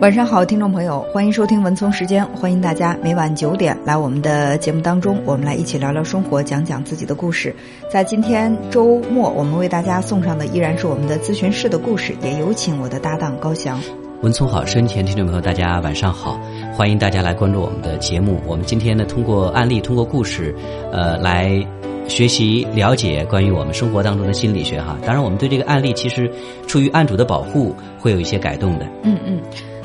晚上好，听众朋友，欢迎收听文聪时间，欢迎大家每晚九点来我们的节目当中，我们来一起聊聊生活，讲讲自己的故事。在今天周末，我们为大家送上的依然是我们的咨询室的故事，也有请我的搭档高翔。文聪好，收音前听众朋友，大家晚上好，欢迎大家来关注我们的节目。我们今天呢，通过案例，通过故事，呃，来学习了解关于我们生活当中的心理学哈。当然，我们对这个案例其实出于案主的保护，会有一些改动的。嗯嗯。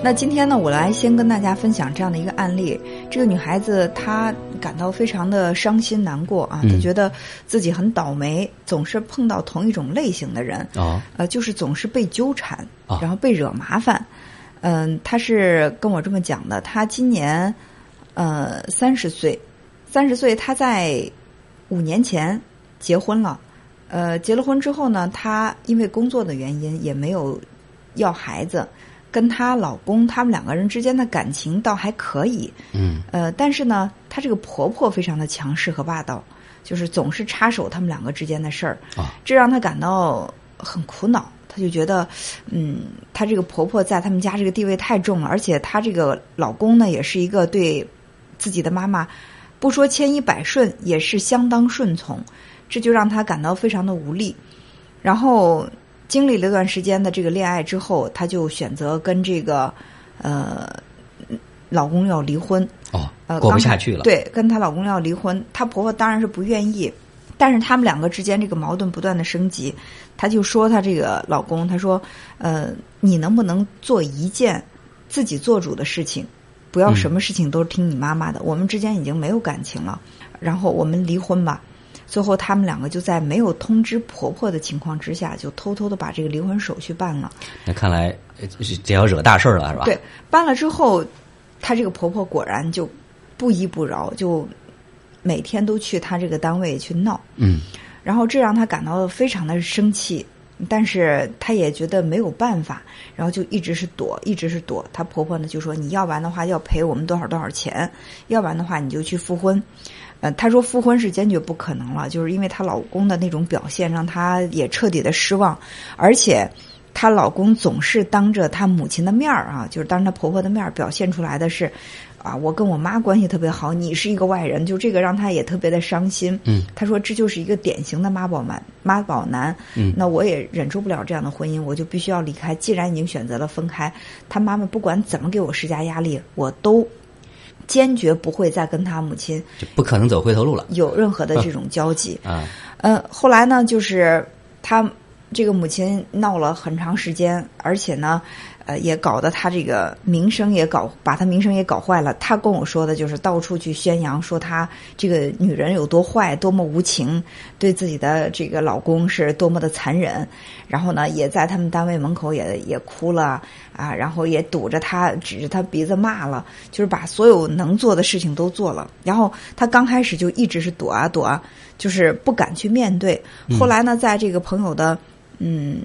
那今天呢，我来先跟大家分享这样的一个案例。这个女孩子她感到非常的伤心难过啊，她觉得自己很倒霉，总是碰到同一种类型的人啊，呃，就是总是被纠缠，然后被惹麻烦。嗯，她是跟我这么讲的。她今年呃三十岁，三十岁，她在五年前结婚了。呃，结了婚之后呢，她因为工作的原因也没有要孩子。跟她老公，他们两个人之间的感情倒还可以，嗯，呃，但是呢，她这个婆婆非常的强势和霸道，就是总是插手他们两个之间的事儿，啊，这让她感到很苦恼。她就觉得，嗯，她这个婆婆在他们家这个地位太重了，而且她这个老公呢，也是一个对自己的妈妈不说千依百顺，也是相当顺从，这就让她感到非常的无力，然后。经历了一段时间的这个恋爱之后，她就选择跟这个呃老公要离婚。哦，过不下去了。对，跟她老公要离婚，她婆婆当然是不愿意，但是他们两个之间这个矛盾不断的升级。她就说她这个老公，她说：“呃，你能不能做一件自己做主的事情，不要什么事情都是听你妈妈的？我们之间已经没有感情了，然后我们离婚吧。”最后，他们两个就在没有通知婆婆的情况之下，就偷偷的把这个离婚手续办了。那看来这要惹大事了，是吧？对，办了之后，她这个婆婆果然就不依不饶，就每天都去她这个单位去闹。嗯，然后这让她感到非常的生气，但是她也觉得没有办法，然后就一直是躲，一直是躲。她婆婆呢就说：“你要不然的话要赔我们多少多少钱，要不然的话你就去复婚。”呃，她说复婚是坚决不可能了，就是因为她老公的那种表现让她也彻底的失望，而且她老公总是当着她母亲的面儿啊，就是当着她婆婆的面儿表现出来的是，啊，我跟我妈关系特别好，你是一个外人，就这个让她也特别的伤心。嗯，她说这就是一个典型的妈宝男，妈宝男。嗯，那我也忍受不了这样的婚姻，我就必须要离开。既然已经选择了分开，她妈妈不管怎么给我施加压力，我都。坚决不会再跟他母亲，就不可能走回头路了，有任何的这种交集啊。呃，后来呢，就是他这个母亲闹了很长时间，而且呢。呃，也搞得他这个名声也搞，把他名声也搞坏了。他跟我说的就是到处去宣扬，说他这个女人有多坏，多么无情，对自己的这个老公是多么的残忍。然后呢，也在他们单位门口也也哭了啊，然后也堵着他，指着他鼻子骂了，就是把所有能做的事情都做了。然后他刚开始就一直是躲啊躲啊，就是不敢去面对。后来呢，在这个朋友的嗯。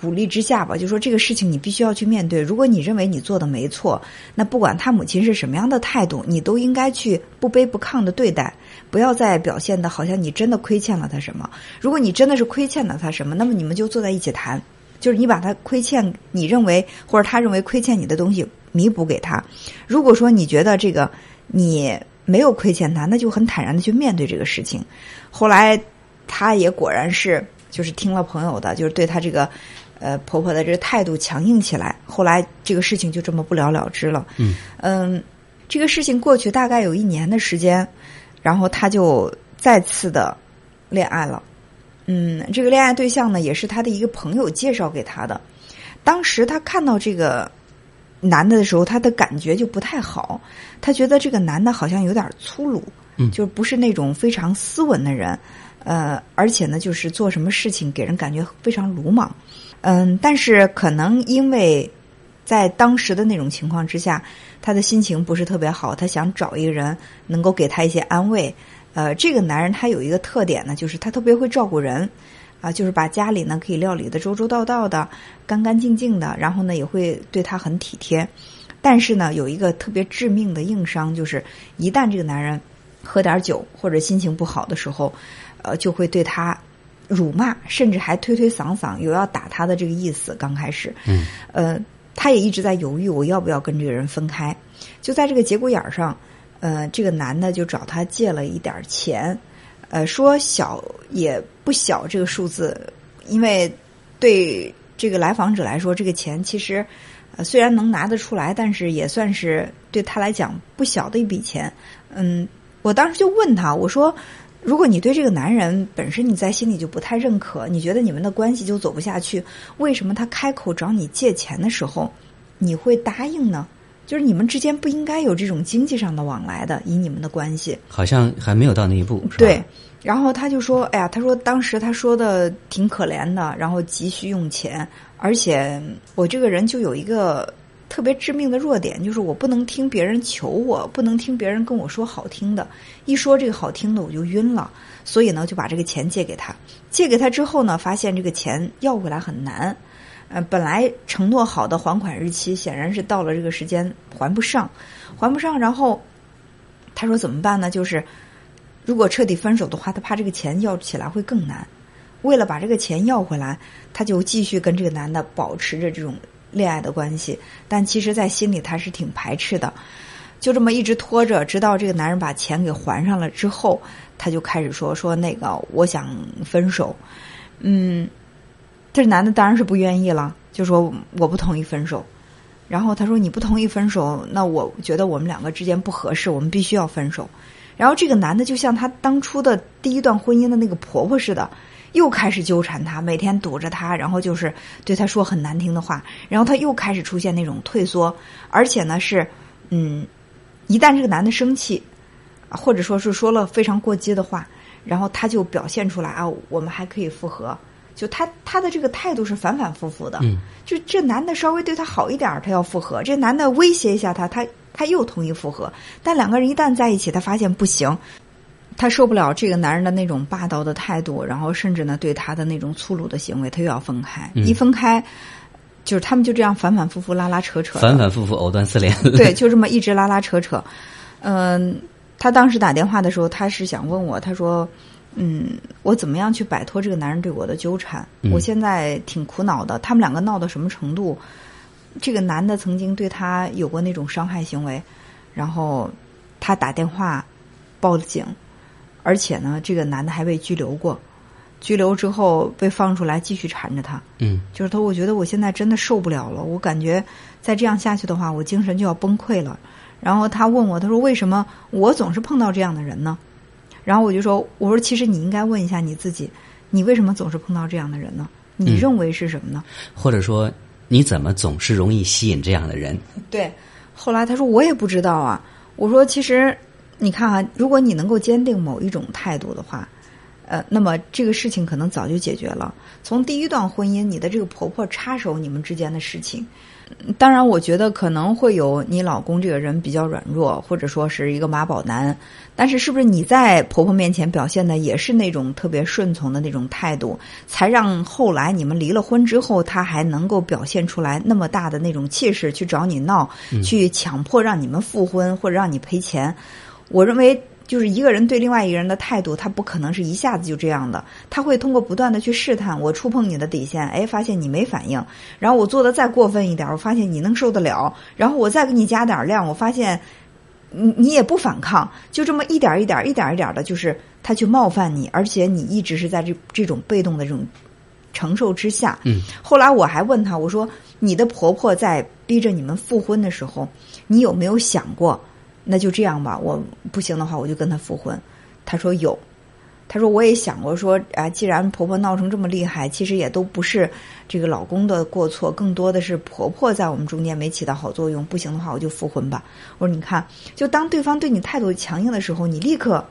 鼓励之下吧，就说这个事情你必须要去面对。如果你认为你做的没错，那不管他母亲是什么样的态度，你都应该去不卑不亢的对待，不要再表现的好像你真的亏欠了他什么。如果你真的是亏欠了他什么，那么你们就坐在一起谈，就是你把他亏欠你认为或者他认为亏欠你的东西弥补给他。如果说你觉得这个你没有亏欠他，那就很坦然的去面对这个事情。后来他也果然是就是听了朋友的，就是对他这个。呃，婆婆的这个态度强硬起来，后来这个事情就这么不了了之了。嗯嗯，这个事情过去大概有一年的时间，然后她就再次的恋爱了。嗯，这个恋爱对象呢，也是她的一个朋友介绍给她的。当时她看到这个男的的时候，她的感觉就不太好，她觉得这个男的好像有点粗鲁，嗯，就不是那种非常斯文的人。呃，而且呢，就是做什么事情给人感觉非常鲁莽。嗯，但是可能因为在当时的那种情况之下，他的心情不是特别好，他想找一个人能够给他一些安慰。呃，这个男人他有一个特点呢，就是他特别会照顾人，啊，就是把家里呢可以料理的周周到到的、干干净净的，然后呢也会对他很体贴。但是呢，有一个特别致命的硬伤，就是一旦这个男人喝点酒或者心情不好的时候，呃，就会对他。辱骂，甚至还推推搡搡，有要打他的这个意思。刚开始，嗯，呃，他也一直在犹豫，我要不要跟这个人分开。就在这个节骨眼儿上，呃，这个男的就找他借了一点钱，呃，说小也不小这个数字，因为对这个来访者来说，这个钱其实呃虽然能拿得出来，但是也算是对他来讲不小的一笔钱。嗯，我当时就问他，我说。如果你对这个男人本身你在心里就不太认可，你觉得你们的关系就走不下去，为什么他开口找你借钱的时候，你会答应呢？就是你们之间不应该有这种经济上的往来的，以你们的关系，好像还没有到那一步。对，然后他就说：“哎呀，他说当时他说的挺可怜的，然后急需用钱，而且我这个人就有一个。”特别致命的弱点就是我不能听别人求我，不能听别人跟我说好听的，一说这个好听的我就晕了，所以呢就把这个钱借给他。借给他之后呢，发现这个钱要回来很难。呃，本来承诺好的还款日期，显然是到了这个时间还不上，还不上。然后他说怎么办呢？就是如果彻底分手的话，他怕这个钱要起来会更难。为了把这个钱要回来，他就继续跟这个男的保持着这种。恋爱的关系，但其实，在心里他是挺排斥的。就这么一直拖着，直到这个男人把钱给还上了之后，他就开始说：“说那个，我想分手。”嗯，这男的当然是不愿意了，就说：“我不同意分手。”然后他说：“你不同意分手，那我觉得我们两个之间不合适，我们必须要分手。”然后这个男的就像他当初的第一段婚姻的那个婆婆似的。又开始纠缠他，每天堵着他，然后就是对他说很难听的话，然后他又开始出现那种退缩，而且呢是，嗯，一旦这个男的生气，或者说是说了非常过激的话，然后他就表现出来啊，我们还可以复合，就他他的这个态度是反反复复的，就这男的稍微对他好一点，他要复合；这男的威胁一下他，他他又同意复合。但两个人一旦在一起，他发现不行。他受不了这个男人的那种霸道的态度，然后甚至呢对他的那种粗鲁的行为，他又要分开。一分开，就是他们就这样反反复复拉拉扯扯，反反复复藕断丝连。对，就这么一直拉拉扯扯。嗯，她当时打电话的时候，她是想问我，她说：“嗯，我怎么样去摆脱这个男人对我的纠缠？我现在挺苦恼的。他们两个闹到什么程度？这个男的曾经对她有过那种伤害行为，然后她打电话报了警。”而且呢，这个男的还被拘留过，拘留之后被放出来继续缠着他。嗯，就是他，我觉得我现在真的受不了了，我感觉再这样下去的话，我精神就要崩溃了。然后他问我，他说为什么我总是碰到这样的人呢？然后我就说，我说其实你应该问一下你自己，你为什么总是碰到这样的人呢？你认为是什么呢？或者说你怎么总是容易吸引这样的人？对，后来他说我也不知道啊。我说其实。你看啊，如果你能够坚定某一种态度的话，呃，那么这个事情可能早就解决了。从第一段婚姻，你的这个婆婆插手你们之间的事情，当然，我觉得可能会有你老公这个人比较软弱，或者说是一个妈宝男。但是，是不是你在婆婆面前表现的也是那种特别顺从的那种态度，才让后来你们离了婚之后，他还能够表现出来那么大的那种气势去找你闹，去强迫让你们复婚或者让你赔钱？我认为，就是一个人对另外一个人的态度，他不可能是一下子就这样的。他会通过不断的去试探，我触碰你的底线，哎，发现你没反应，然后我做的再过分一点，我发现你能受得了，然后我再给你加点量，我发现你你也不反抗，就这么一点一点、一点一点的，就是他去冒犯你，而且你一直是在这这种被动的这种承受之下。嗯。后来我还问他，我说你的婆婆在逼着你们复婚的时候，你有没有想过？那就这样吧，我不行的话，我就跟他复婚。他说有，他说我也想过说啊，既然婆婆闹成这么厉害，其实也都不是这个老公的过错，更多的是婆婆在我们中间没起到好作用。不行的话，我就复婚吧。我说你看，就当对方对你态度强硬的时候，你立刻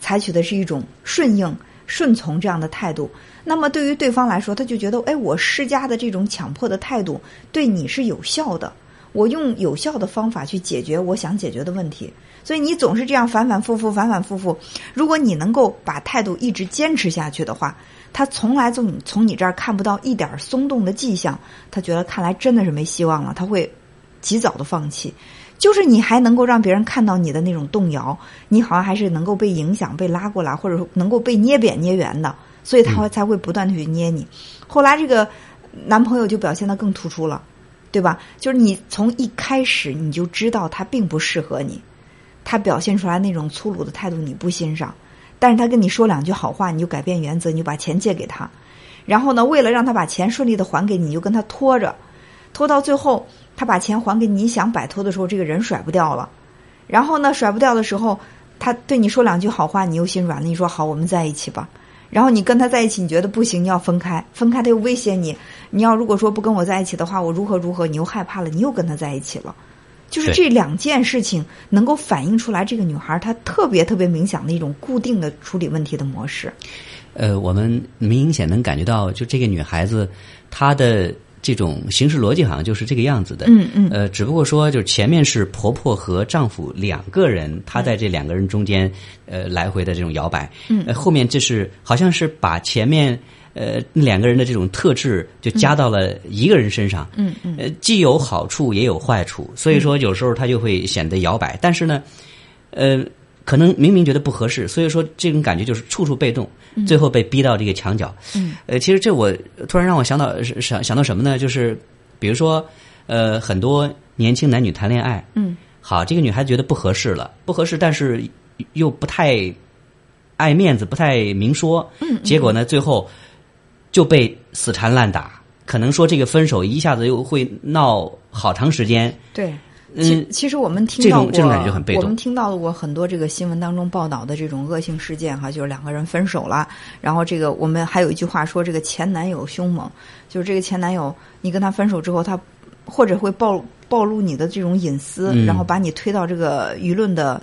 采取的是一种顺应、顺从这样的态度。那么对于对方来说，他就觉得哎，我施加的这种强迫的态度对你是有效的。我用有效的方法去解决我想解决的问题，所以你总是这样反反复复、反反复复。如果你能够把态度一直坚持下去的话，他从来从从你这儿看不到一点松动的迹象，他觉得看来真的是没希望了，他会及早的放弃。就是你还能够让别人看到你的那种动摇，你好像还是能够被影响、被拉过来，或者说能够被捏扁、捏圆的，所以他会才会不断的去捏你。后来这个男朋友就表现的更突出了。对吧？就是你从一开始你就知道他并不适合你，他表现出来那种粗鲁的态度你不欣赏，但是他跟你说两句好话，你就改变原则，你就把钱借给他，然后呢，为了让他把钱顺利的还给你，你就跟他拖着，拖到最后他把钱还给你，你想摆脱的时候，这个人甩不掉了，然后呢，甩不掉的时候，他对你说两句好话，你又心软了，你说好，我们在一起吧。然后你跟他在一起，你觉得不行，你要分开，分开他又威胁你，你要如果说不跟我在一起的话，我如何如何，你又害怕了，你又跟他在一起了，就是这两件事情能够反映出来这个女孩她特别特别明显的一种固定的处理问题的模式。呃，我们明显能感觉到，就这个女孩子她的。这种形式逻辑好像就是这个样子的，嗯嗯，呃，只不过说，就是前面是婆婆和丈夫两个人，她在这两个人中间，呃，来回的这种摇摆，嗯，后面就是好像是把前面呃两个人的这种特质就加到了一个人身上，嗯嗯，呃，既有好处也有坏处，所以说有时候他就会显得摇摆，但是呢，呃。可能明明觉得不合适，所以说这种感觉就是处处被动，最后被逼到这个墙角。嗯，呃，其实这我突然让我想到想想到什么呢？就是比如说，呃，很多年轻男女谈恋爱，嗯，好，这个女孩子觉得不合适了，不合适，但是又不太爱面子，不太明说，嗯，结果呢，最后就被死缠烂打，可能说这个分手一下子又会闹好长时间，对。其其实我们听到过，我们听到过很多这个新闻当中报道的这种恶性事件哈，就是两个人分手了，然后这个我们还有一句话说，这个前男友凶猛，就是这个前男友，你跟他分手之后，他或者会暴暴露你的这种隐私，然后把你推到这个舆论的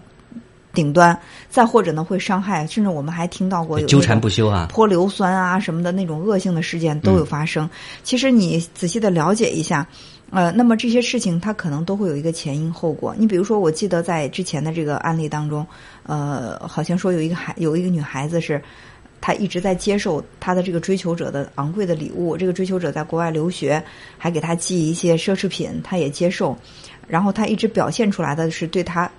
顶端，再或者呢会伤害，甚至我们还听到过有纠缠不休啊，泼硫酸啊什么的那种恶性的事件都有发生。其实你仔细的了解一下。呃，那么这些事情它可能都会有一个前因后果。你比如说，我记得在之前的这个案例当中，呃，好像说有一个孩有一个女孩子是，她一直在接受她的这个追求者的昂贵的礼物。这个追求者在国外留学，还给她寄一些奢侈品，她也接受。然后她一直表现出来的是对她。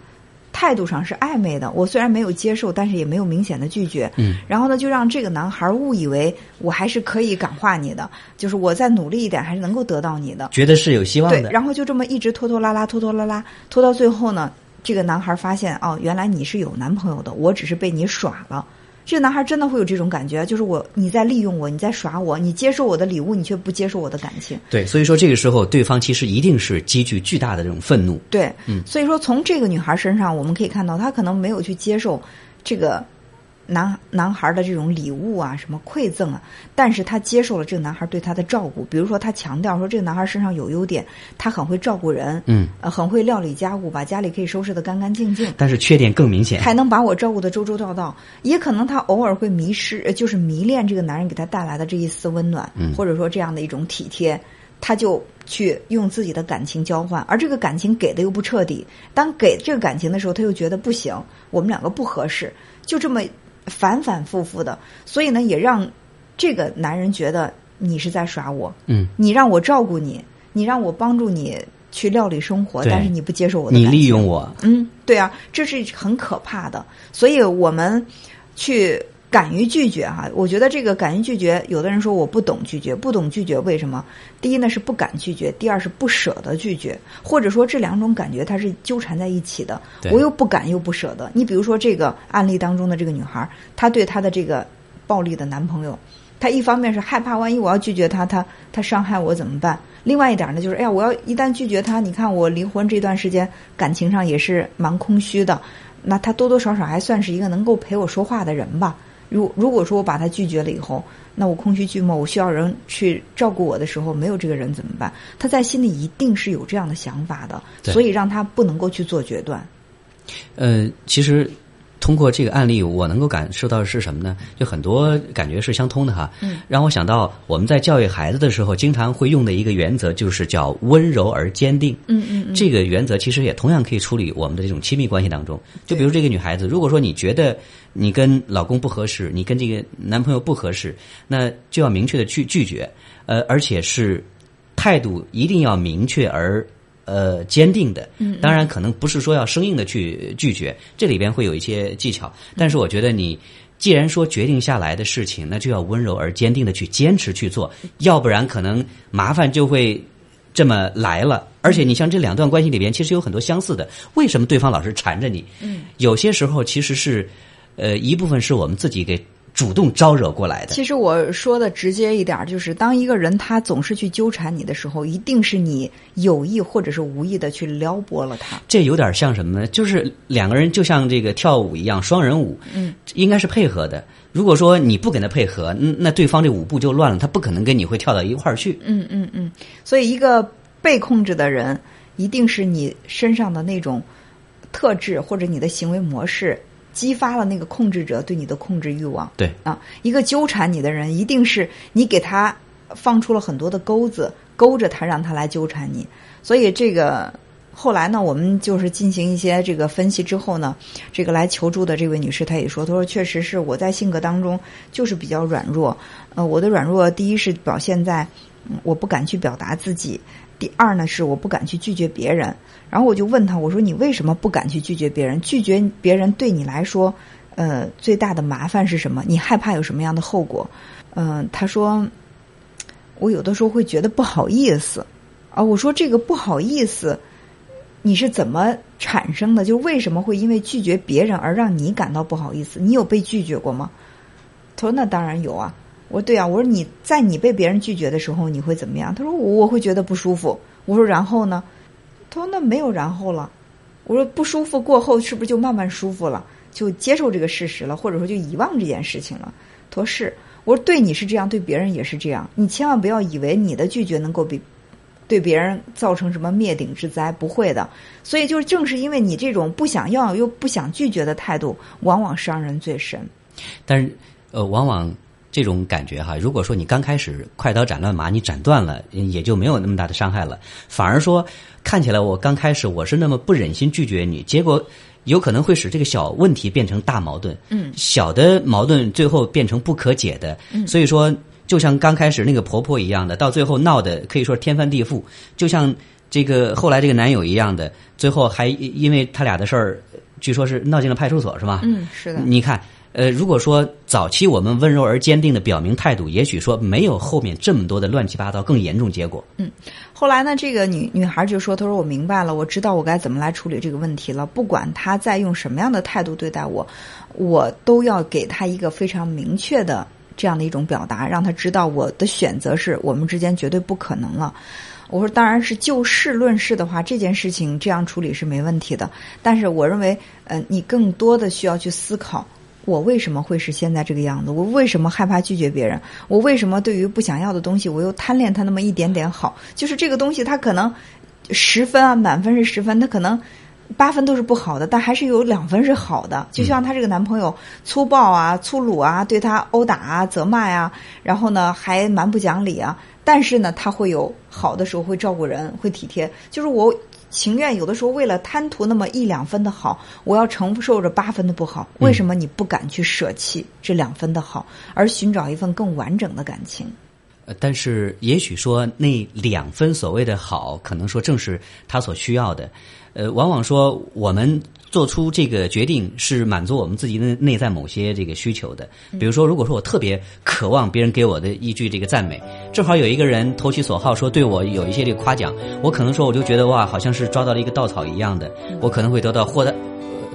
态度上是暧昧的，我虽然没有接受，但是也没有明显的拒绝。嗯，然后呢，就让这个男孩误以为我还是可以感化你的，就是我再努力一点，还是能够得到你的，觉得是有希望的。对，然后就这么一直拖拖拉拉，拖拖拉拉，拖到最后呢，这个男孩发现哦，原来你是有男朋友的，我只是被你耍了。这个男孩真的会有这种感觉，就是我你在利用我，你在耍我，你接受我的礼物，你却不接受我的感情。对，所以说这个时候，对方其实一定是积聚巨大的这种愤怒。对，嗯，所以说从这个女孩身上，我们可以看到，她可能没有去接受这个。男男孩的这种礼物啊，什么馈赠啊，但是他接受了这个男孩对他的照顾，比如说他强调说这个男孩身上有优点，他很会照顾人，嗯，呃，很会料理家务，把家里可以收拾得干干净净，但是缺点更明显，还能把我照顾得周周到到，也可能他偶尔会迷失，就是迷恋这个男人给他带来的这一丝温暖，嗯，或者说这样的一种体贴，他就去用自己的感情交换，而这个感情给的又不彻底，当给这个感情的时候，他又觉得不行，我们两个不合适，就这么。反反复复的，所以呢，也让这个男人觉得你是在耍我。嗯，你让我照顾你，你让我帮助你去料理生活，但是你不接受我的，你利用我。嗯，对啊，这是很可怕的。所以我们去。敢于拒绝哈，我觉得这个敢于拒绝，有的人说我不懂拒绝，不懂拒绝为什么？第一呢是不敢拒绝，第二是不舍得拒绝，或者说这两种感觉它是纠缠在一起的。我又不敢又不舍得。你比如说这个案例当中的这个女孩，她对她的这个暴力的男朋友，她一方面是害怕，万一我要拒绝他，他他伤害我怎么办？另外一点呢，就是哎呀，我要一旦拒绝他，你看我离婚这段时间感情上也是蛮空虚的，那他多多少少还算是一个能够陪我说话的人吧。如如果说我把他拒绝了以后，那我空虚寂寞，我需要人去照顾我的时候，没有这个人怎么办？他在心里一定是有这样的想法的，所以让他不能够去做决断。呃，其实。通过这个案例，我能够感受到的是什么呢？就很多感觉是相通的哈。嗯，让我想到我们在教育孩子的时候，经常会用的一个原则，就是叫温柔而坚定。嗯嗯嗯。这个原则其实也同样可以处理我们的这种亲密关系当中。就比如这个女孩子，如果说你觉得你跟老公不合适，你跟这个男朋友不合适，那就要明确的去拒绝，呃，而且是态度一定要明确而。呃，坚定的，当然可能不是说要生硬的去拒绝，这里边会有一些技巧。但是我觉得你既然说决定下来的事情，那就要温柔而坚定的去坚持去做，要不然可能麻烦就会这么来了。而且你像这两段关系里边，其实有很多相似的。为什么对方老是缠着你？嗯，有些时候其实是，呃，一部分是我们自己给。主动招惹过来的。其实我说的直接一点，就是当一个人他总是去纠缠你的时候，一定是你有意或者是无意的去撩拨了他。这有点像什么呢？就是两个人就像这个跳舞一样，双人舞，嗯，应该是配合的。如果说你不跟他配合，那对方这舞步就乱了，他不可能跟你会跳到一块儿去。嗯嗯嗯。所以，一个被控制的人，一定是你身上的那种特质或者你的行为模式。激发了那个控制者对你的控制欲望。对啊，一个纠缠你的人，一定是你给他放出了很多的钩子，勾着他，让他来纠缠你。所以这个后来呢，我们就是进行一些这个分析之后呢，这个来求助的这位女士，她也说，她说确实是我在性格当中就是比较软弱。呃，我的软弱第一是表现在我不敢去表达自己。第二呢，是我不敢去拒绝别人。然后我就问他，我说你为什么不敢去拒绝别人？拒绝别人对你来说，呃，最大的麻烦是什么？你害怕有什么样的后果？嗯，他说，我有的时候会觉得不好意思。啊，我说这个不好意思，你是怎么产生的？就为什么会因为拒绝别人而让你感到不好意思？你有被拒绝过吗？他说那当然有啊。我说对啊，我说你在你被别人拒绝的时候你会怎么样？他说我我会觉得不舒服。我说然后呢？他说那没有然后了。我说不舒服过后是不是就慢慢舒服了？就接受这个事实了，或者说就遗忘这件事情了？他说是。我说对你是这样，对别人也是这样。你千万不要以为你的拒绝能够比对别人造成什么灭顶之灾，不会的。所以就是正是因为你这种不想要又不想拒绝的态度，往往伤人最深。但是呃，往往。这种感觉哈，如果说你刚开始快刀斩乱麻，你斩断了，也就没有那么大的伤害了。反而说，看起来我刚开始我是那么不忍心拒绝你，结果有可能会使这个小问题变成大矛盾。嗯，小的矛盾最后变成不可解的。嗯，所以说，就像刚开始那个婆婆一样的，到最后闹的可以说天翻地覆。就像这个后来这个男友一样的，最后还因为他俩的事儿，据说是闹进了派出所，是吧？嗯，是的。你看。呃，如果说早期我们温柔而坚定的表明态度，也许说没有后面这么多的乱七八糟更严重结果。嗯，后来呢，这个女女孩就说：“她说我明白了，我知道我该怎么来处理这个问题了。不管他在用什么样的态度对待我，我都要给他一个非常明确的这样的一种表达，让他知道我的选择是我们之间绝对不可能了。”我说：“当然是就事论事的话，这件事情这样处理是没问题的。但是我认为，呃，你更多的需要去思考。”我为什么会是现在这个样子？我为什么害怕拒绝别人？我为什么对于不想要的东西，我又贪恋它那么一点点好？就是这个东西，它可能十分啊，满分是十分，它可能八分都是不好的，但还是有两分是好的。就像她这个男朋友粗暴啊、粗鲁啊，对她殴打啊、责骂呀，然后呢还蛮不讲理啊，但是呢，他会有好的时候，会照顾人，会体贴。就是我。情愿有的时候为了贪图那么一两分的好，我要承受着八分的不好。为什么你不敢去舍弃这两分的好，而寻找一份更完整的感情？呃，但是也许说那两分所谓的好，可能说正是他所需要的。呃，往往说我们。做出这个决定是满足我们自己的内在某些这个需求的，比如说，如果说我特别渴望别人给我的一句这个赞美，正好有一个人投其所好说对我有一些这个夸奖，我可能说我就觉得哇，好像是抓到了一个稻草一样的，我可能会得到获得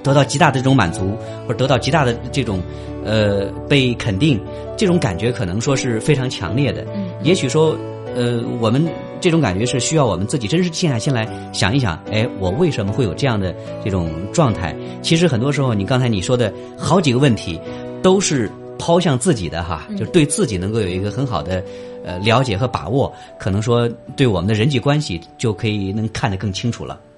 得到极大的这种满足，或者得到极大的这种呃被肯定，这种感觉可能说是非常强烈的。也许说呃我们。这种感觉是需要我们自己真是静下心来想一想，哎，我为什么会有这样的这种状态？其实很多时候，你刚才你说的好几个问题，都是抛向自己的哈，就对自己能够有一个很好的呃了解和把握，可能说对我们的人际关系就可以能看得更清楚了。